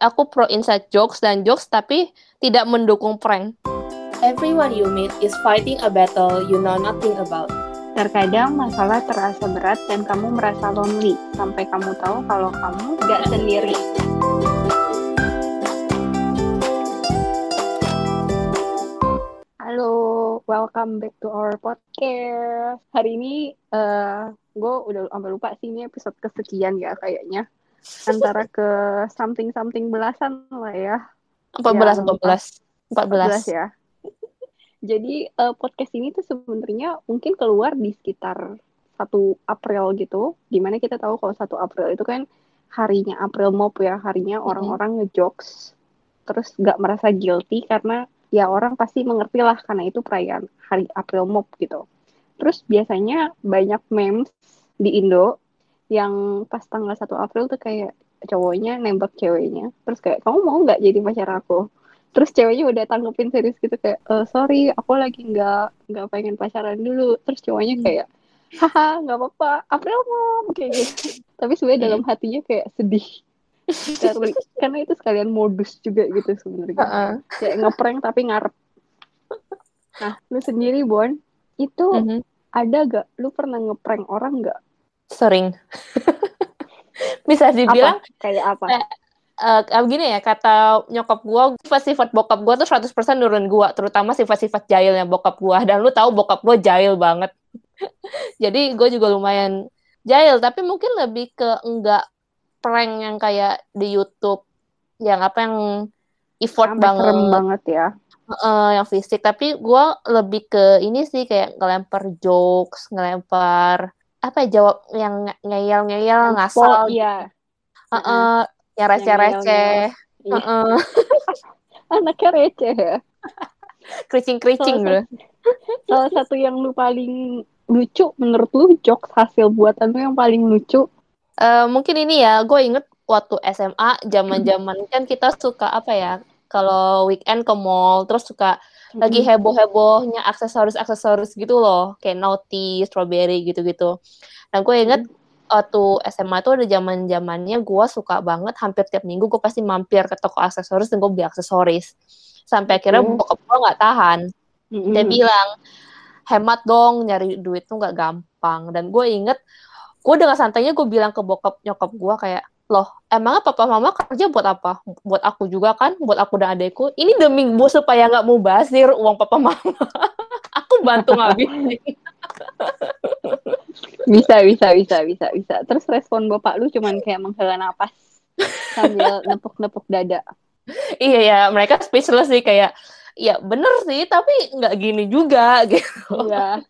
aku pro inside jokes dan jokes tapi tidak mendukung prank. Everyone you meet is fighting a battle you know nothing about. Terkadang masalah terasa berat dan kamu merasa lonely sampai kamu tahu kalau kamu gak sendiri. Halo, welcome back to our podcast. Hari ini uh, gue udah sampai lupa sih ini episode kesekian ya kayaknya. Antara ke something something belasan lah ya. 14 Yang 14 14. 14 ya. Jadi uh, podcast ini tuh sebenarnya mungkin keluar di sekitar 1 April gitu. Di mana kita tahu kalau 1 April itu kan harinya April Mop ya, harinya orang-orang ngejokes terus nggak merasa guilty karena ya orang pasti mengerti lah karena itu perayaan hari April Mop gitu. Terus biasanya banyak memes di Indo yang pas tanggal 1 April tuh kayak cowoknya nembak ceweknya. Terus kayak kamu mau nggak jadi pacar aku? Terus ceweknya udah tanggepin serius gitu kayak e, sorry aku lagi nggak nggak pengen pacaran dulu. Terus cowoknya kayak haha nggak apa-apa April Mop kayak gitu. Tapi sebenarnya dalam hatinya kayak sedih karena, karena itu sekalian modus juga gitu sebenarnya Heeh. kayak ngeprank tapi ngarep nah lu sendiri Bon itu Mhm. ada gak lu pernah ngeprank orang gak Sering. Bisa dibilang apa? kayak apa eh uh, gini ya kata nyokap gua sifat bokap gua tuh 100% nurun gua terutama sifat-sifat jahilnya bokap gua. Dan lu tahu bokap gua jahil banget. Jadi gue juga lumayan jahil tapi mungkin lebih ke enggak prank yang kayak di YouTube yang apa yang effort Sampai banget serem banget. ya. Eh, yang fisik. Tapi gua lebih ke ini sih kayak ngelempar jokes ngelempar apa ya jawab yang nge- ngeyel-ngeyel ngasal Po, iya. Yang receh-receh. Iya. Heeh. anaknya receh ya. Kericing-kericing Salah bro. salah satu yang lu paling lucu menurut lu jokes hasil buatan lu yang paling lucu? Eh, mungkin ini ya, gue inget waktu SMA, zaman-zaman kan kita suka apa ya, kalau weekend ke mall, terus suka lagi heboh-hebohnya aksesoris-aksesoris gitu loh, kayak naughty, strawberry gitu-gitu. Nah, gue inget waktu SMA tuh ada zaman-zamannya gue suka banget, hampir tiap minggu gue pasti mampir ke toko aksesoris dan gue beli aksesoris. Sampai akhirnya Oke. bokap gue nggak tahan, Mm-mm. dia bilang hemat dong nyari duit tuh nggak gampang dan gue inget gue dengan santainya gue bilang ke bokap nyokap gue kayak loh emangnya papa mama kerja buat apa? Buat aku juga kan? Buat aku dan adekku? Ini demi gue supaya nggak mau basir uang papa mama. Aku bantu ngabisin bisa bisa bisa bisa bisa. Terus respon bapak lu cuman kayak menghela napas sambil nepuk-nepuk dada. Iya ya mereka speechless sih kayak ya bener sih tapi nggak gini juga gitu. Iya.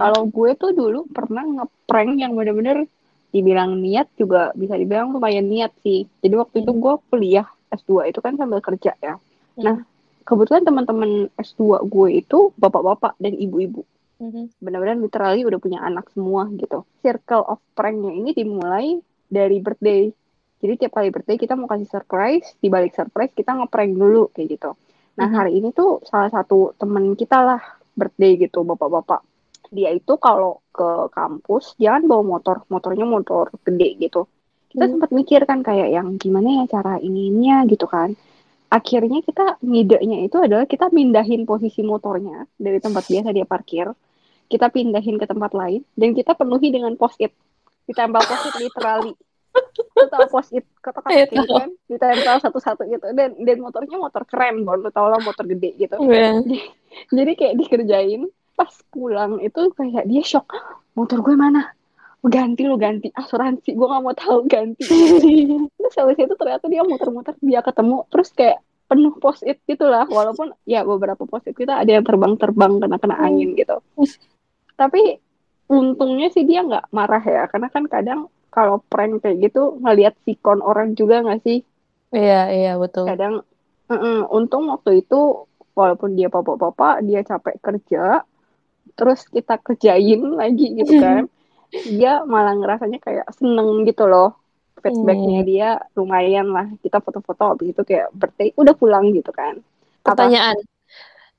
Kalau gue tuh dulu pernah ngeprank yang bener-bener dibilang niat juga bisa dibilang lumayan niat sih. Jadi waktu itu gue kuliah S2 itu kan sambil kerja ya. Nah, kebetulan teman-teman S2 gue itu bapak-bapak dan ibu-ibu. Mhm. Benar-benar literally udah punya anak semua gitu. Circle of pranknya ini dimulai dari birthday. Jadi tiap kali birthday kita mau kasih surprise, di balik surprise kita ngeprank dulu kayak gitu. Nah Mhm. hari ini tuh salah satu temen kita lah birthday gitu bapak-bapak. Dia itu kalau ke kampus kan bawa motor, motornya motor gede gitu. Kita Hmm. sempat mikir kan kayak yang gimana ya cara ininya gitu kan. Akhirnya kita ngidenya itu adalah kita mindahin posisi motornya dari tempat biasa dia parkir. Kita pindahin ke tempat lain dan kita penuhi dengan post-it. Ditempel post-it literally. Lu tau post-it kotak-kotak Iya, gitu kan ditempel satu-satu gitu dan dan motornya motor keren baru lu tau lah motor gede gitu Iya. jadi kayak dikerjain pas pulang itu kayak dia shock motor gue mana? Ganti lu ganti asuransi gue nggak mau tahu ganti. Terus habis itu ternyata dia muter-muter dia ketemu terus kayak penuh post it gitulah walaupun ya beberapa post it kita ada yang terbang-terbang kena kena angin gitu. Tapi untungnya sih dia nggak marah ya karena kan kadang kalau prank kayak gitu ngelihat sikon orang juga nggak sih? Iya iya betul. Kadang mm-mm, untung waktu itu walaupun dia papa-papa dia capek kerja terus kita kerjain lagi gitu kan dia malah ngerasanya kayak seneng gitu loh. Feedbacknya dia lumayan lah. Kita foto-foto habis itu kayak birthday udah pulang gitu kan. Apa? pertanyaan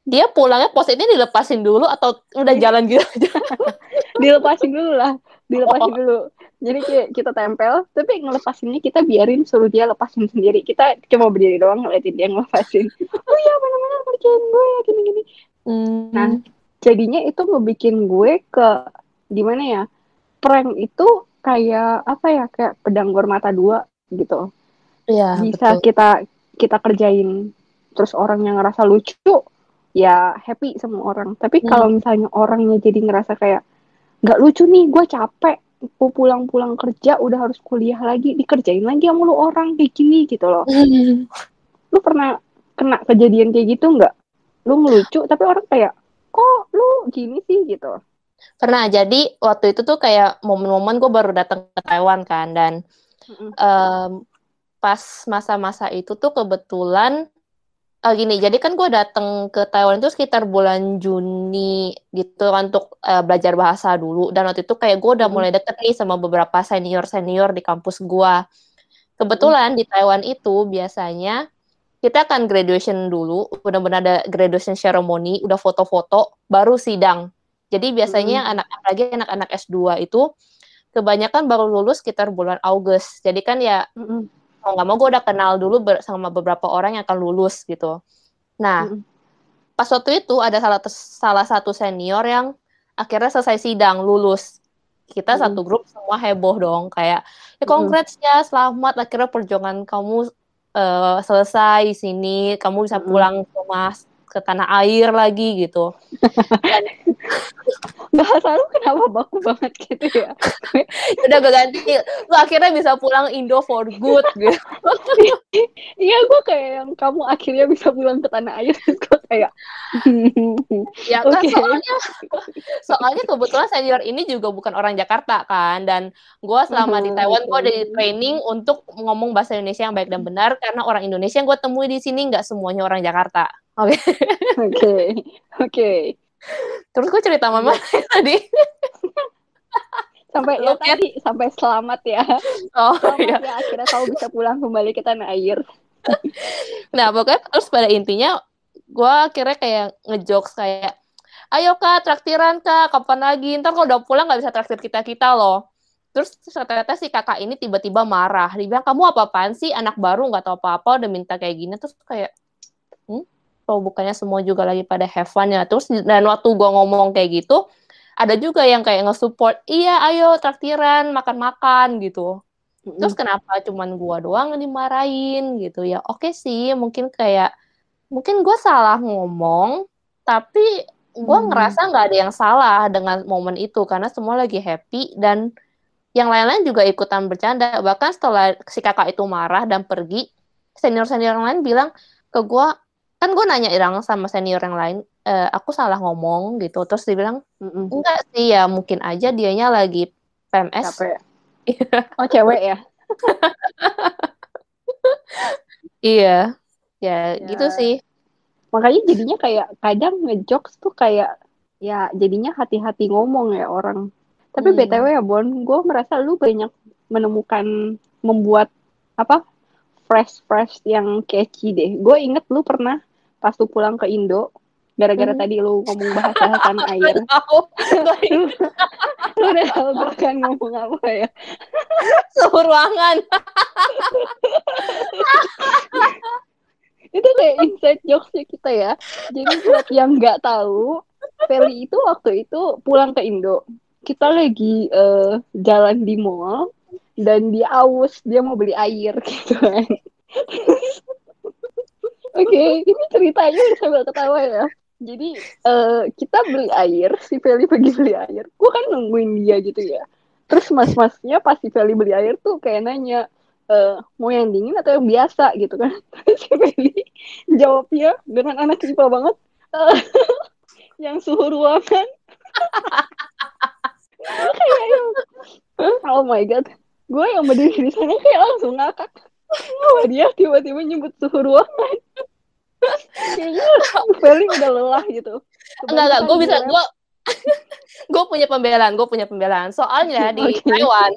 dia pulangnya pos ini dilepasin dulu atau udah jalan gitu? Aja? dilepasin dulu lah dilepasin Oh. dulu. Jadi kayak kita tempel tapi ngelepasinnya kita biarin suruh dia lepasin sendiri. Kita cuma berdiri doang ngeliatin dia ngelepasin. Oh iya mana-mana kerjaan gue ya gini-gini. Hmm. Nah, jadinya itu ngebikin gue ke gimana ya? Prank itu kayak apa ya? Kayak pedang bermata dua gitu. Iya, Bisa betul. kita kita kerjain terus orang yang ngerasa lucu ya happy sama orang. Tapi Hmm. kalau misalnya orangnya jadi ngerasa kayak nggak lucu nih, gue capek. Gue pulang-pulang kerja udah harus kuliah lagi, dikerjain lagi sama lu orang kayak gini gitu loh. Lu pernah kena kejadian kayak gitu nggak? Lu ngelucu tapi orang kayak lu gini sih gitu. Pernah jadi waktu itu tuh kayak momen-momen gue baru datang ke Taiwan kan dan Mm-mm. em, pas masa-masa itu tuh kebetulan eh, gini jadi kan gue datang ke Taiwan itu sekitar bulan Juni gitu kan untuk eh, belajar bahasa dulu dan waktu itu kayak gue udah Mm. mulai deket nih sama beberapa senior senior di kampus gue kebetulan di Taiwan itu biasanya kita akan graduation dulu benar-benar ada graduation ceremony udah foto-foto baru sidang jadi biasanya Mm. anak apalagi anak-anak S2 itu kebanyakan baru lulus sekitar bulan Agustus jadi kan ya Mm-mm. mau nggak mau gue udah kenal dulu ber- sama beberapa orang yang akan lulus gitu. Nah, Mm-mm. pas waktu itu ada salah salah satu senior yang akhirnya selesai sidang lulus. Kita Mm-mm. satu grup semua heboh dong kayak ya congrats ya selamat akhirnya perjuangan kamu eh, selesai di sini kamu bisa Mm-mm. pulang ke mas ke tanah air lagi gitu. Dan Bahasa lu kenapa baku banget gitu ya? udah gue ganti lu akhirnya bisa pulang Indo for good gitu. Iya, gue kayak yang kamu akhirnya bisa pulang ke tanah air, terus gue kayak, Ya kan Oke. soalnya soalnya kebetulan senior ini juga bukan orang Jakarta kan dan gue selama di Taiwan gue ada di training untuk ngomong bahasa Indonesia yang baik dan benar karena orang Indonesia yang gue temui di sini nggak semuanya orang Jakarta. Oke. oke, oke. Terus gue cerita mama tadi. Sampai ya tadi, sampai selamat ya. Oh Selamat iya. ya, akhirnya kamu bisa pulang kembali ke tanah air. Nah pokoknya terus pada intinya gue akhirnya kayak ngejokes kayak ayo kak traktiran kak kapan lagi ntar kalau udah pulang nggak bisa traktir kita kita loh terus ternyata si kakak ini tiba-tiba marah dia bilang kamu apa apaan sih anak baru nggak tahu apa-apa udah minta kayak gini terus kayak kalau bukannya semua juga lagi pada have fun ya terus dan waktu gue ngomong kayak gitu ada juga yang kayak nge-support iya ayo traktiran makan-makan gitu Terus kenapa cuman gua doang yang dimarahin gitu ya? Oke sih, mungkin kayak mungkin gua salah ngomong, tapi gua Hmm. ngerasa nggak ada yang salah dengan momen itu karena semua lagi happy dan yang lain-lain juga ikutan bercanda. Bahkan setelah si kakak itu marah dan pergi, senior-senior lain bilang ke gua, kan gue nanya irang sama senior yang lain, "Eh, aku salah ngomong gitu. Terus dia bilang, Mm-mm. enggak sih ya mungkin aja dianya lagi PMS. Capek. Oh, cewek ya? Iya, ya Ya. gitu sih. Makanya jadinya kayak kadang ngejokes tuh kayak ya jadinya hati-hati ngomong ya orang. Tapi Hmm. BTW ya Bon, gue merasa lu banyak menemukan membuat apa fresh-fresh yang catchy deh. Gue inget lu pernah pas lu pulang ke Indo, gara-gara Hmm. tadi lu ngomong bahasa tanah air. Tahu, lu, lu udah tau gue akan ngomong apa ya? suhu ruangan. Itu kayak inside jokesnya kita ya. Jadi buat yang nggak tahu, Feli itu waktu itu pulang ke Indo. Kita lagi eh, jalan di mall dan dia aus, dia mau beli air gitu kan. Oke, ini ceritanya sambil ketawa ya. Jadi eh, kita beli air, si Feli pergi beli air. Gue kan nungguin dia gitu ya. Terus mas-masnya pas si Feli beli air tuh kayak nanya, eh, mau yang dingin atau yang biasa gitu kan. Si Feli jawabnya dengan anak IPA banget, "Eh, yang suhu ruangan. Kayak oh my god. Gue yang berdiri di sana kayak langsung ngakak. Dia tiba-tiba nyebut suhu ruangan. Kayaknya Feli udah lelah gitu. Enggak, enggak, gue bisa, gue gue punya pembelaan, gue punya pembelaan. Soalnya di. Taiwan,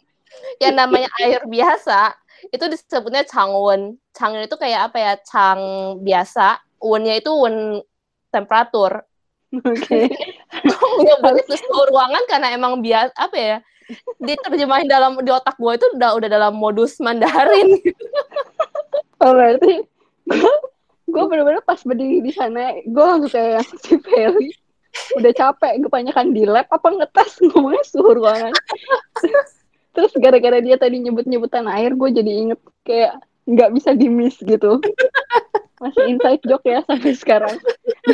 yang namanya air biasa, itu disebutnya changwon. Changwon itu kayak apa ya, chang biasa, wonnya itu won temperatur. Oke. Gue nyebutnya suhu ruangan karena emang biasa apa ya? Diterjemahin dalam di otak gue itu udah udah dalam modus Mandarin. Oh, berarti gue bener-bener pas berdiri di sana, gue langsung kayak yang si Feli udah capek kebanyakan di lab apa ngetes ngomongnya suhu ruangan. Terus gara-gara dia tadi nyebut-nyebutan air, gue jadi inget kayak nggak bisa di miss gitu. Masih inside joke ya sampai sekarang.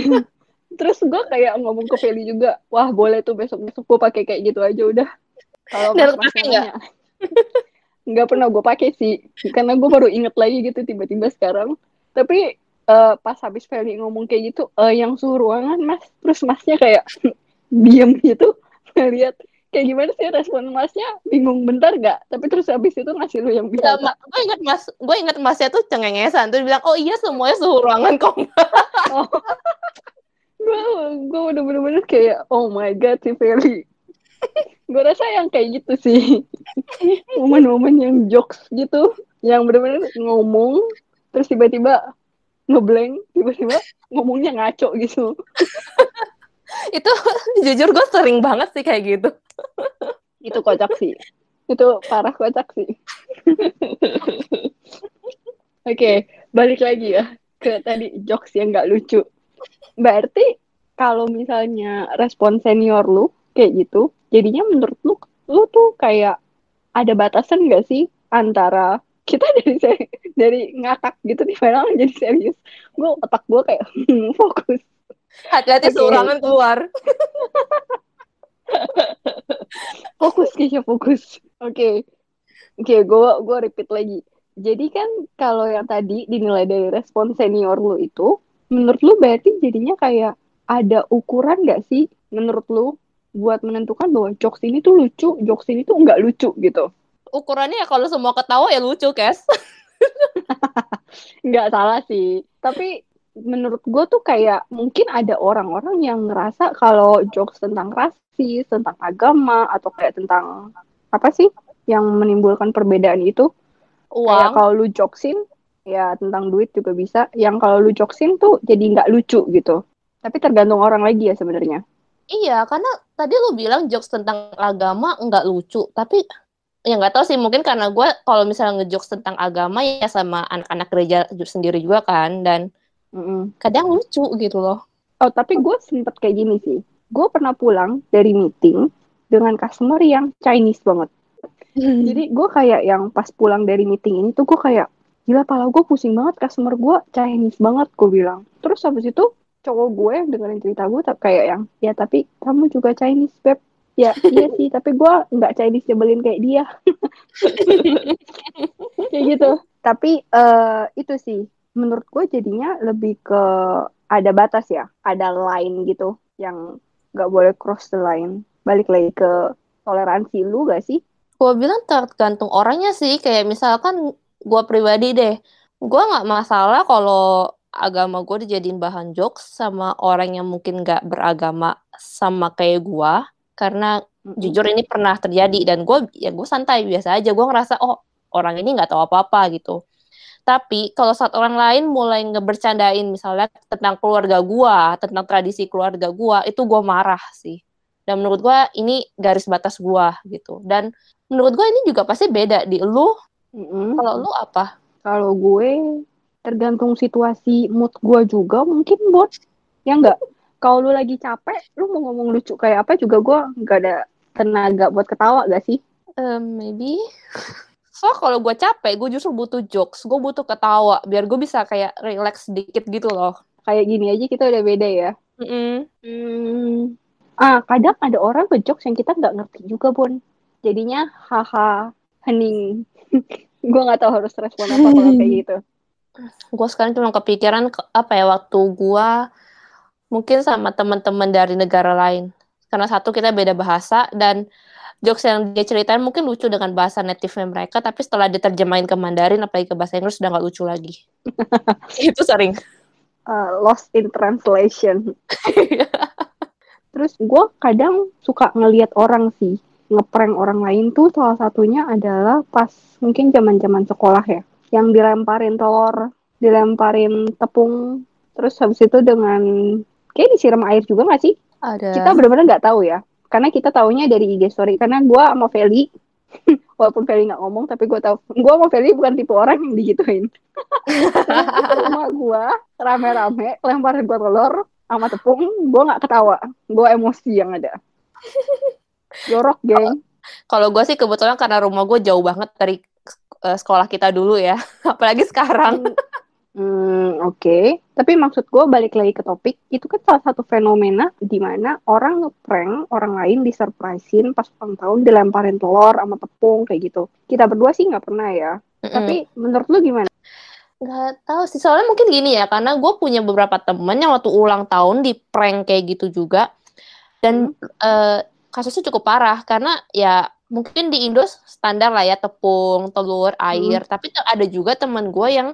Terus gue kayak ngomong ke Feli juga, wah boleh tuh besok-besok gue pakai kayak gitu aja udah. Kalau Dan lu mas-mas pakai nggak? pernah gue pakai sih, karena gue baru inget lagi gitu tiba-tiba sekarang. Tapi eh, pas habis Feli ngomong kayak gitu, eh, yang suhu ruangan mas, terus masnya kayak diem gitu, ngeliat kayak gimana sih respon masnya, bingung bentar gak? Tapi terus habis itu ngasih lu yang biasa. Sama, gue inget mas, gue inget masnya tuh cengengesan tuh bilang, oh iya semuanya suhu ruangan kok. Oh. gue gue udah bener-bener kayak oh my god si Feli gue rasa yang kayak gitu sih. Momen-momen yang jokes gitu yang bener-bener ngomong terus tiba-tiba ngeblank tiba-tiba ngomongnya ngaco gitu. Itu jujur gue sering banget sih kayak gitu. itu kocak sih. Itu parah kocak sih. Oke balik lagi ya ke tadi jokes yang nggak lucu. Berarti kalau misalnya respon senior lu kayak gitu jadinya menurut lu lu tuh kayak ada batasan nggak sih antara kita dari se- dari ngakak gitu di final jadi serius. Gue otak gue kayak hmm, fokus. Hati-hati Oke. suhu ruangan keluar. fokus Keisha fokus. Oke. Oke gue gue repeat lagi. Jadi kan kalau yang tadi dinilai dari respon senior lu itu menurut lu berarti jadinya kayak ada ukuran nggak sih menurut lu buat menentukan bahwa jokes ini tuh lucu jokes ini tuh nggak lucu gitu. Ukurannya ya kalau semua ketawa ya lucu, Kes. nggak salah sih. Tapi menurut gue tuh kayak mungkin ada orang-orang yang ngerasa kalau jokes tentang rasis tentang agama atau kayak tentang apa sih yang menimbulkan perbedaan itu? Kayak Uang. kalau lu joksin ya tentang duit juga bisa. Yang kalau lu joksin tuh jadi nggak lucu gitu. Tapi tergantung orang lagi ya sebenarnya. Iya, karena tadi lu bilang jokes tentang agama nggak lucu, tapi ya nggak tahu sih mungkin karena gue kalau misalnya ngejokes tentang agama ya sama anak-anak gereja sendiri juga kan dan Mm-mm. kadang lucu gitu loh. oh tapi gue sempet kayak gini sih gue pernah pulang dari meeting dengan customer yang Chinese banget jadi gue kayak yang pas pulang dari meeting ini tuh gue kayak gila pala gue pusing banget customer gue Chinese banget gue bilang terus habis itu cowok gue yang dengerin cerita gue tak kayak yang ya tapi kamu juga Chinese beb. Ya iya sih tapi gue nggak Chinese nyebelin kayak dia. Kayak gitu. Tapi eh, itu sih menurut gue jadinya lebih ke ada batas ya ada line gitu yang nggak boleh cross the line. Balik lagi ke toleransi lu gak sih? Gue bilang tergantung orangnya sih, kayak misalkan gue pribadi deh, gue nggak masalah kalau agama gue dijadiin bahan jokes sama orang yang mungkin nggak beragama sama kayak gue, karena jujur ini pernah terjadi dan gue ya gue santai biasa aja. Gue ngerasa oh orang ini nggak tahu apa-apa gitu. Tapi kalau saat orang lain mulai ngebercandain misalnya tentang keluarga gue tentang tradisi keluarga gue itu gue marah sih. Dan menurut gue ini garis batas gue gitu. Dan menurut gue ini juga pasti beda di lu. Mm-mm. kalau lu apa? Kalau gue tergantung situasi mood gue juga mungkin buat ya enggak. Kalau lu lagi capek, lu mau ngomong lucu kayak apa juga gue nggak ada tenaga buat ketawa gak sih? Um, maybe so kalau gue capek gue justru butuh jokes gue butuh ketawa biar gue bisa kayak relax sedikit gitu loh Kayak gini aja kita udah beda ya. Mm-mm. Hmm. Ah, kadang ada orang ngejokes yang kita nggak ngerti juga, Bon. Jadinya haha, hening. gue nggak tahu harus respon apa kalau kayak gitu. Gue sekarang cuma kepikiran ke- apa ya waktu gue mungkin sama teman-teman dari negara lain. Karena satu kita beda bahasa dan jokes yang dia ceritain mungkin lucu dengan bahasa native mereka tapi setelah diterjemahin ke Mandarin apalagi ke bahasa Inggris udah nggak lucu lagi. Itu sering. Uh, lost in translation. Terus gue kadang suka ngelihat orang sih ngeprank orang lain tuh salah satunya adalah pas mungkin zaman-zaman sekolah ya, yang dilemparin telur, dilemparin tepung, terus habis itu dengan kayak disiram air juga gak sih? Ada. Kita benar-benar nggak tahu ya. Karena kita taunya dari IG story. Karena gue sama Feli, walaupun Feli nggak ngomong, tapi gue tahu. Gue sama Feli bukan tipe orang yang digituin. Rumah gue rame-rame, lempar gue telur sama tepung, gue nggak ketawa. Gue emosi yang ada. Jorok, geng. Kalau gue sih kebetulan karena rumah gue jauh banget dari uh, sekolah kita dulu ya. Apalagi sekarang. Hmm, oke. Okay. Tapi maksud gue balik lagi ke topik, itu kan salah satu fenomena di mana orang ngeprank orang lain disurprisein pas ulang tahun dilemparin telur sama tepung kayak gitu. Kita berdua sih nggak pernah ya. Mm-mm. Tapi menurut lu gimana? Gak tahu sih, soalnya mungkin gini ya, karena gue punya beberapa temen yang waktu ulang tahun di prank kayak gitu juga. Dan hmm. uh, kasusnya cukup parah, karena ya mungkin di Indo standar lah ya, tepung, telur, air. Hmm. Tapi ada juga temen gue yang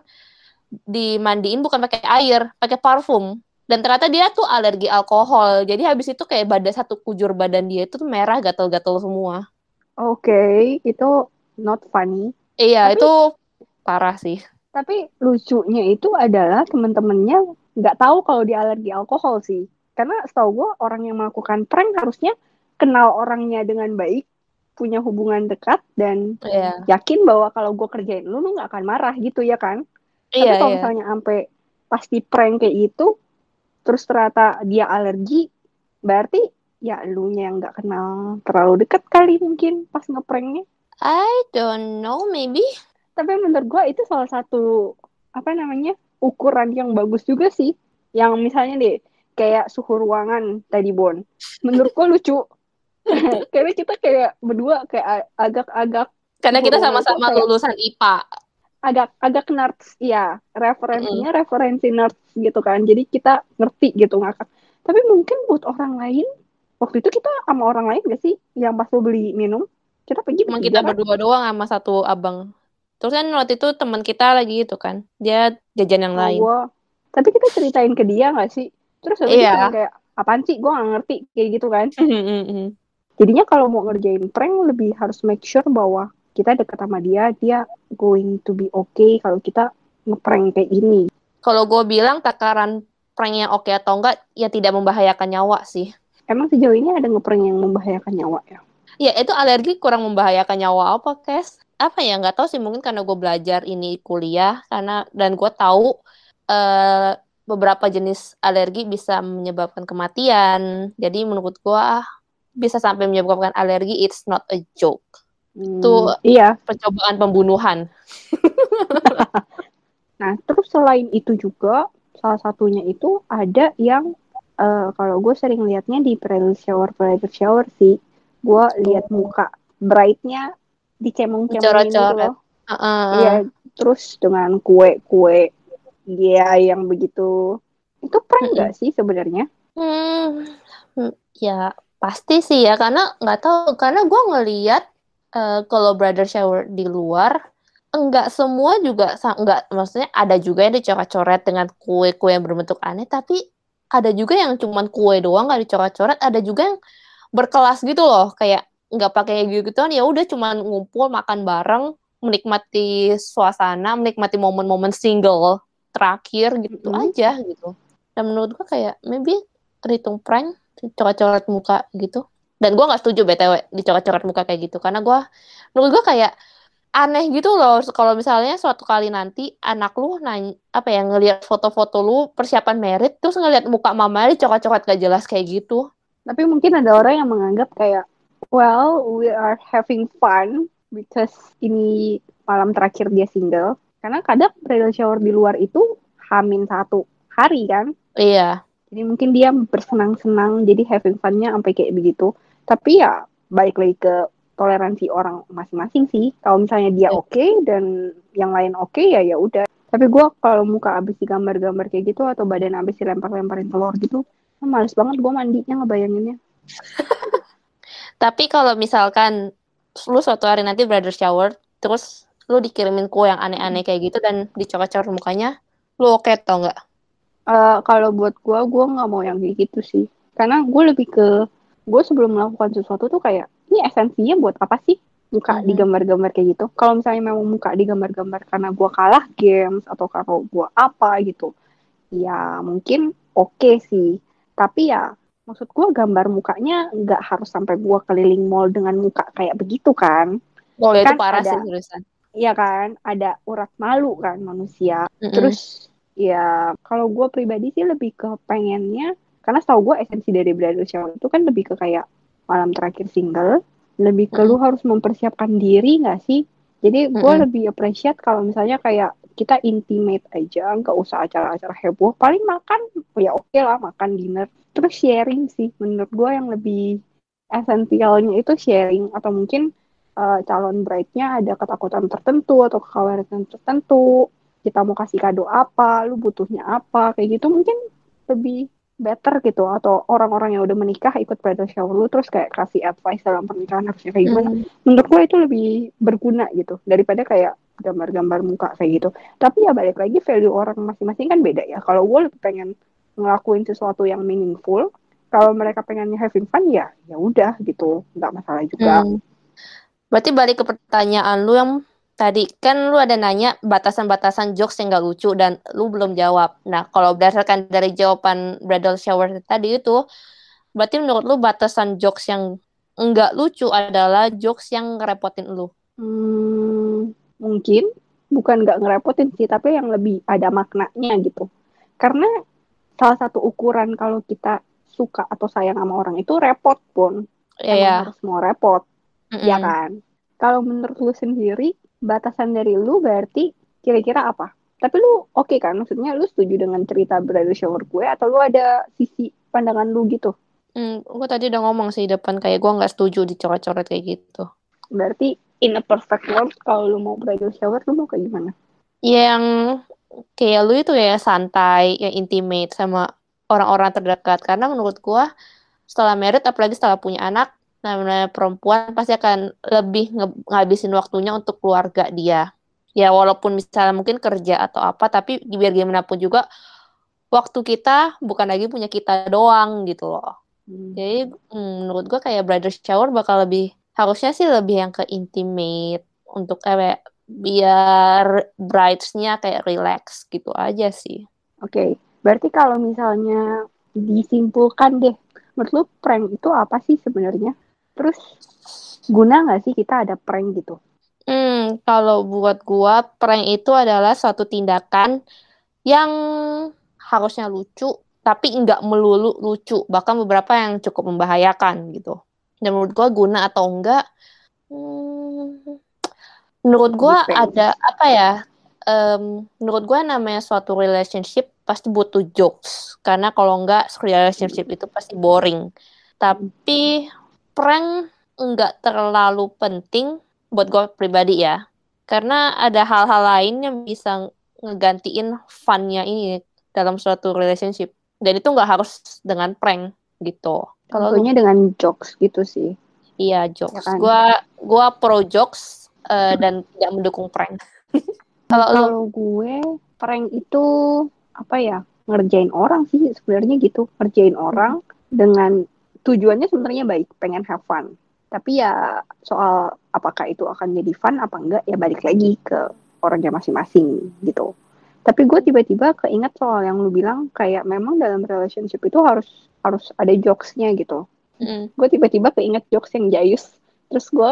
dimandiin bukan pakai air, pakai parfum. Dan ternyata dia tuh alergi alkohol. Jadi habis itu kayak badan satu kujur badan dia itu tuh merah gatal-gatal semua. Oke, okay, itu not funny. Iya, tapi, itu parah sih. Tapi lucunya itu adalah temen-temennya nggak tahu kalau dia alergi alkohol sih. Karena setahu gue orang yang melakukan prank harusnya kenal orangnya dengan baik, punya hubungan dekat dan yeah. yakin bahwa kalau gue kerjain lu, lu nggak akan marah gitu ya kan? Tapi iya, kalau iya. misalnya sampai pasti prank kayak itu, terus ternyata dia alergi, berarti ya lu yang nggak kenal terlalu dekat kali mungkin pas ngepranknya. I don't know, maybe. Tapi menurut gue itu salah satu apa namanya ukuran yang bagus juga sih. Yang misalnya deh kayak suhu ruangan tadi Bon. Menurut gue lucu. Karena kita kayak berdua kayak agak-agak karena kita sama-sama lulusan IPA agak agak nerds ya referensinya mm. referensi nerds gitu kan. Jadi kita ngerti gitu ngakak. Tapi mungkin buat orang lain waktu itu kita sama orang lain gak sih yang pas beli minum? Kita pergi Emang kita kan? berdua doang sama satu abang. Terus kan waktu itu teman kita lagi itu kan. Dia jajan yang oh, lain. Wow. tapi kita ceritain ke dia gak sih? Terus iya. kayak apaan sih? Gue gak ngerti kayak gitu kan jadinya kalau mau ngerjain prank lebih harus make sure bahwa kita dekat sama dia dia going to be okay kalau kita ngeprank kayak ini kalau gue bilang takaran pranknya oke okay atau enggak ya tidak membahayakan nyawa sih. Emang sejauh ini ada ngeprank yang membahayakan nyawa ya? Ya itu alergi kurang membahayakan nyawa apa kes? Apa ya? Nggak tahu sih mungkin karena gue belajar ini kuliah karena dan gue tahu uh, beberapa jenis alergi bisa menyebabkan kematian. Jadi menurut gue ah, bisa sampai menyebabkan alergi it's not a joke Hmm, itu iya. percobaan pembunuhan. nah, terus selain itu juga salah satunya itu ada yang uh, kalau gue sering liatnya di private shower private shower sih, gue lihat oh. muka brightnya dicemong-cemongin gitu loh. Uh Iya, terus dengan kue-kue dia yang begitu itu prank nggak -hmm. sih sebenarnya? Hmm, ya pasti sih ya karena nggak tahu karena gue ngeliat uh, kalau brother shower di luar enggak semua juga enggak maksudnya ada juga yang dicoret-coret dengan kue-kue yang berbentuk aneh tapi ada juga yang cuman kue doang nggak dicoret-coret ada juga yang berkelas gitu loh kayak nggak pakai gitu gituan ya udah cuman ngumpul makan bareng menikmati suasana menikmati momen-momen single terakhir gitu mm. aja gitu dan menurut gua kayak maybe terhitung prank coret-coret muka gitu. Dan gue nggak setuju btw dicoret-coret muka kayak gitu. Karena gue menurut gue kayak aneh gitu loh. Kalau misalnya suatu kali nanti anak lu nanya apa ya ngelihat foto-foto lu persiapan merit terus ngelihat muka mama dicoret-coret gak jelas kayak gitu. Tapi mungkin ada orang yang menganggap kayak well we are having fun because ini malam terakhir dia single. Karena kadang bridal shower di luar itu hamin satu hari kan? Iya jadi mungkin dia bersenang-senang jadi having fun-nya sampai kayak begitu. Tapi ya balik lagi ke toleransi orang masing-masing sih. Kalau misalnya dia iya. oke okay, dan yang lain oke okay, ya ya udah. Tapi gue kalau muka abis digambar-gambar kayak gitu atau badan abis dilempar-lemparin telur gitu males banget gue mandinya ngebayanginnya. Tapi kalau misalkan lu suatu hari nanti brother shower terus lu dikirimin kue yang aneh-aneh kayak gitu dan dicokot-cokot mukanya lu oke okay, tau nggak uh, kalau buat gue gue nggak mau yang kayak gitu sih karena gue lebih ke gue sebelum melakukan sesuatu tuh kayak ini esensinya buat apa sih muka hmm. digambar-gambar kayak gitu kalau misalnya memang muka digambar-gambar karena gue kalah games atau kalau gue apa gitu ya mungkin oke okay sih Tapi ya maksud gue gambar mukanya nggak harus sampai gue keliling mall dengan muka kayak begitu kan. Oh, ya itu Kan parah ada- sih seriusan. Iya kan, ada urat malu kan manusia. Mm-mm. Terus ya kalau gue pribadi sih lebih ke pengennya karena setahu gue esensi dari bridal shower itu kan lebih ke kayak malam terakhir single, lebih ke Mm. lu harus mempersiapkan diri nggak sih? Jadi gue Mm-mm. lebih appreciate kalau misalnya kayak kita intimate aja, nggak usah acara-acara heboh. Paling makan ya oke lah makan dinner. Terus sharing sih menurut gue yang lebih esensialnya itu sharing atau mungkin eh, calon bride-nya ada ketakutan tertentu atau kekhawatiran tertentu kita mau kasih kado apa lu butuhnya apa kayak gitu mungkin lebih better gitu. Atau orang-orang yang udah menikah ikut bridal shower lu terus kayak kasih advice dalam pernikahan harusnya kayak gimana Mm. menurut gue itu lebih berguna gitu daripada kayak gambar-gambar muka kayak gitu. Tapi ya balik lagi value orang masing-masing kan beda ya. Kalau gue lebih pengen ngelakuin sesuatu yang meaningful kalau mereka pengennya having fun ya ya udah gitu. Nggak masalah juga. Hmm. Berarti balik ke pertanyaan lu yang tadi kan lu ada nanya batasan-batasan jokes yang gak lucu dan lu belum jawab. Nah, kalau berdasarkan dari jawaban bridal shower tadi itu, berarti menurut lu batasan jokes yang enggak lucu adalah jokes yang ngerepotin lu. Hmm, mungkin bukan nggak ngerepotin sih, tapi yang lebih ada maknanya gitu. Karena salah satu ukuran kalau kita suka atau sayang sama orang itu repot pun. Iya. harus mau repot, Mm-mm. ya kan? Kalau menurut lu sendiri, batasan dari lu berarti kira-kira apa? Tapi lu oke kan? Maksudnya lu setuju dengan cerita bridal shower gue atau lu ada sisi pandangan lu gitu? Hmm, gue tadi udah ngomong sih di depan kayak gue nggak setuju dicoret-coret kayak gitu. Berarti in a perfect world kalau lu mau bridal shower lu mau kayak gimana? Yang kayak lu itu ya santai, yang intimate sama orang-orang terdekat. Karena menurut gua setelah married, apalagi setelah punya anak, namanya perempuan pasti akan lebih nge- ngabisin waktunya untuk keluarga dia. Ya walaupun misalnya mungkin kerja atau apa, tapi biar gimana pun juga waktu kita bukan lagi punya kita doang gitu loh. Hmm. Jadi mm, menurut gua kayak bridal shower bakal lebih harusnya sih lebih yang ke intimate untuk kayak biar brides-nya kayak relax gitu aja sih. Oke, berarti kalau misalnya disimpulkan deh, menurut lu prank itu apa sih sebenarnya? Terus guna nggak sih kita ada prank gitu? Hmm, kalau buat gua prank itu adalah suatu tindakan yang harusnya lucu tapi nggak melulu lucu, bahkan beberapa yang cukup membahayakan gitu. Dan menurut gua guna atau enggak, hmm, menurut gua ada apa ya? em, menurut gua namanya suatu relationship pasti butuh jokes karena kalau enggak relationship itu pasti boring. Tapi prank enggak terlalu penting buat gue pribadi ya. Karena ada hal-hal lain yang bisa ngegantiin fun-nya ini dalam suatu relationship. Dan itu nggak harus dengan prank gitu. Kalau lu- dengan jokes gitu sih. iya jokes. Ya kan? Gua gua pro jokes eh, dan tidak mendukung prank. Kalau lu Kalau gue prank itu apa ya? Ngerjain orang sih sebenarnya gitu. Ngerjain orang dengan tujuannya sebenarnya baik, pengen have fun. Tapi ya soal apakah itu akan jadi fun apa enggak ya balik lagi ke orangnya masing-masing gitu. Tapi gue tiba-tiba keinget soal yang lu bilang kayak memang dalam relationship itu harus harus ada jokesnya gitu. Mm. Gue tiba-tiba keinget jokes yang jayus. Terus gue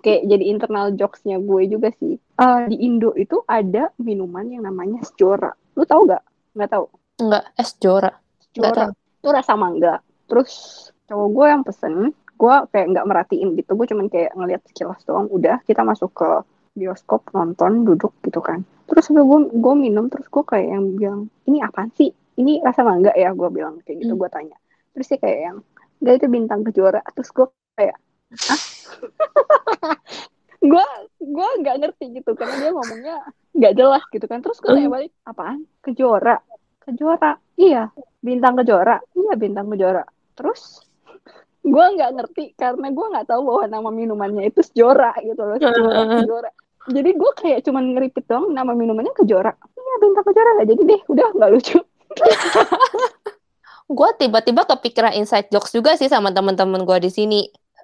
kayak jadi internal jokesnya gue juga sih. Eh, di Indo itu ada minuman yang namanya Sjora. Lu tahu gak? Nggak tahu. enggak es jora. Sjora itu rasa mangga. Terus cowok gue yang pesen, gue kayak nggak merhatiin gitu. Gue cuman kayak ngeliat sekilas doang. Udah kita masuk ke bioskop nonton duduk gitu kan. Terus gue gue minum terus gue kayak yang bilang ini apaan sih? Ini rasa mangga ya? Gue bilang kayak gitu. Hmm. Gue tanya. Terus dia kayak yang enggak itu bintang kejora. Terus gue kayak ah gue gue nggak ngerti gitu karena dia ngomongnya nggak jelas gitu kan terus gue tanya balik apaan kejora kejora iya bintang kejora iya bintang kejora terus gue nggak ngerti karena gue nggak tahu bahwa nama minumannya itu Sjora gitu loh. Sjora, kejora jadi gue kayak cuman ngeripit doang nama minumannya kejora. Iya bintang kejora nggak jadi deh udah nggak lucu. Gue tiba-tiba kepikiran inside jokes juga sih sama teman-teman gue di sini.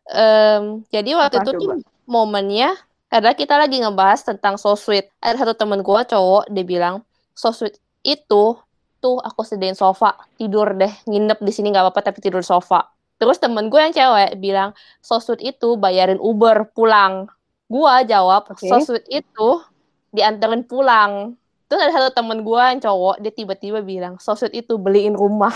Em, jadi waktu Apa itu tuh momennya adalah kita lagi ngebahas tentang so sweet. Ada satu temen gue cowok dia bilang so sweet itu tuh aku sediain sofa tidur deh nginep di sini nggak apa-apa tapi tidur sofa terus temen gue yang cewek bilang so sweet itu bayarin Uber pulang gua jawab Oke. so sweet itu dianterin pulang terus ada satu temen gue yang cowok dia tiba-tiba bilang so sweet itu beliin rumah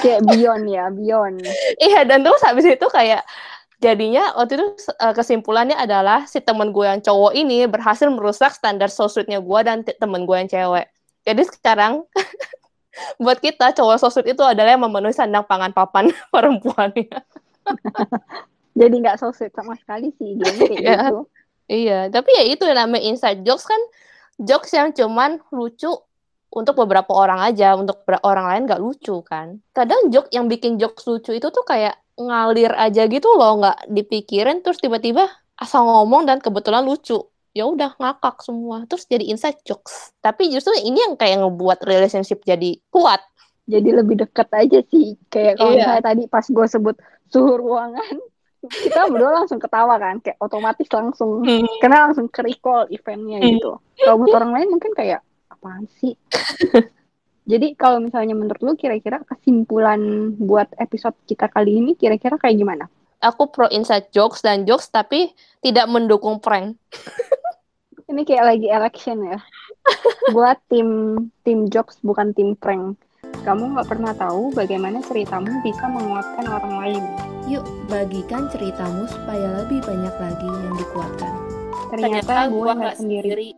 Kayak beyond ya, beyond. Iya dan terus habis itu kayak jadinya waktu itu eh, kesimpulannya adalah si temen gue yang cowok ini berhasil merusak standar sosudnya gue dan temen gue yang cewek. Jadi sekarang buat kita cowok sosud itu adalah yang memenuhi sandang pangan papan perempuannya. Jadi nggak so sweet sama sekali sih dia kayak Iya. gitu. Iya, tapi ya itu yang namanya inside jokes kan jokes yang cuman lucu untuk beberapa orang aja, untuk orang lain nggak lucu kan. Kadang joke yang bikin jokes lucu itu tuh kayak ngalir aja gitu loh, nggak dipikirin terus tiba-tiba asal ngomong dan kebetulan lucu. Ya udah ngakak semua, terus jadi inside jokes. Tapi justru ini yang kayak ngebuat relationship jadi kuat. Jadi lebih deket aja sih. Kayak kalau misalnya tadi pas gue sebut suhu ruangan, kita berdua langsung ketawa kan, kayak otomatis langsung karena langsung ke recall eventnya Hmm. gitu. Kalau buat orang lain mungkin kayak apaan sih? Jadi kalau misalnya menurut lu kira-kira kesimpulan buat episode kita kali ini kira-kira kayak gimana? Aku pro inside jokes dan jokes tapi tidak mendukung prank. Ini kayak lagi election ya. Buat tim tim jokes bukan tim prank. Kamu nggak pernah tahu bagaimana ceritamu bisa menguatkan orang lain. Yuk, bagikan ceritamu supaya lebih banyak lagi yang dikuatkan. Ternyata, gue nggak sendiri.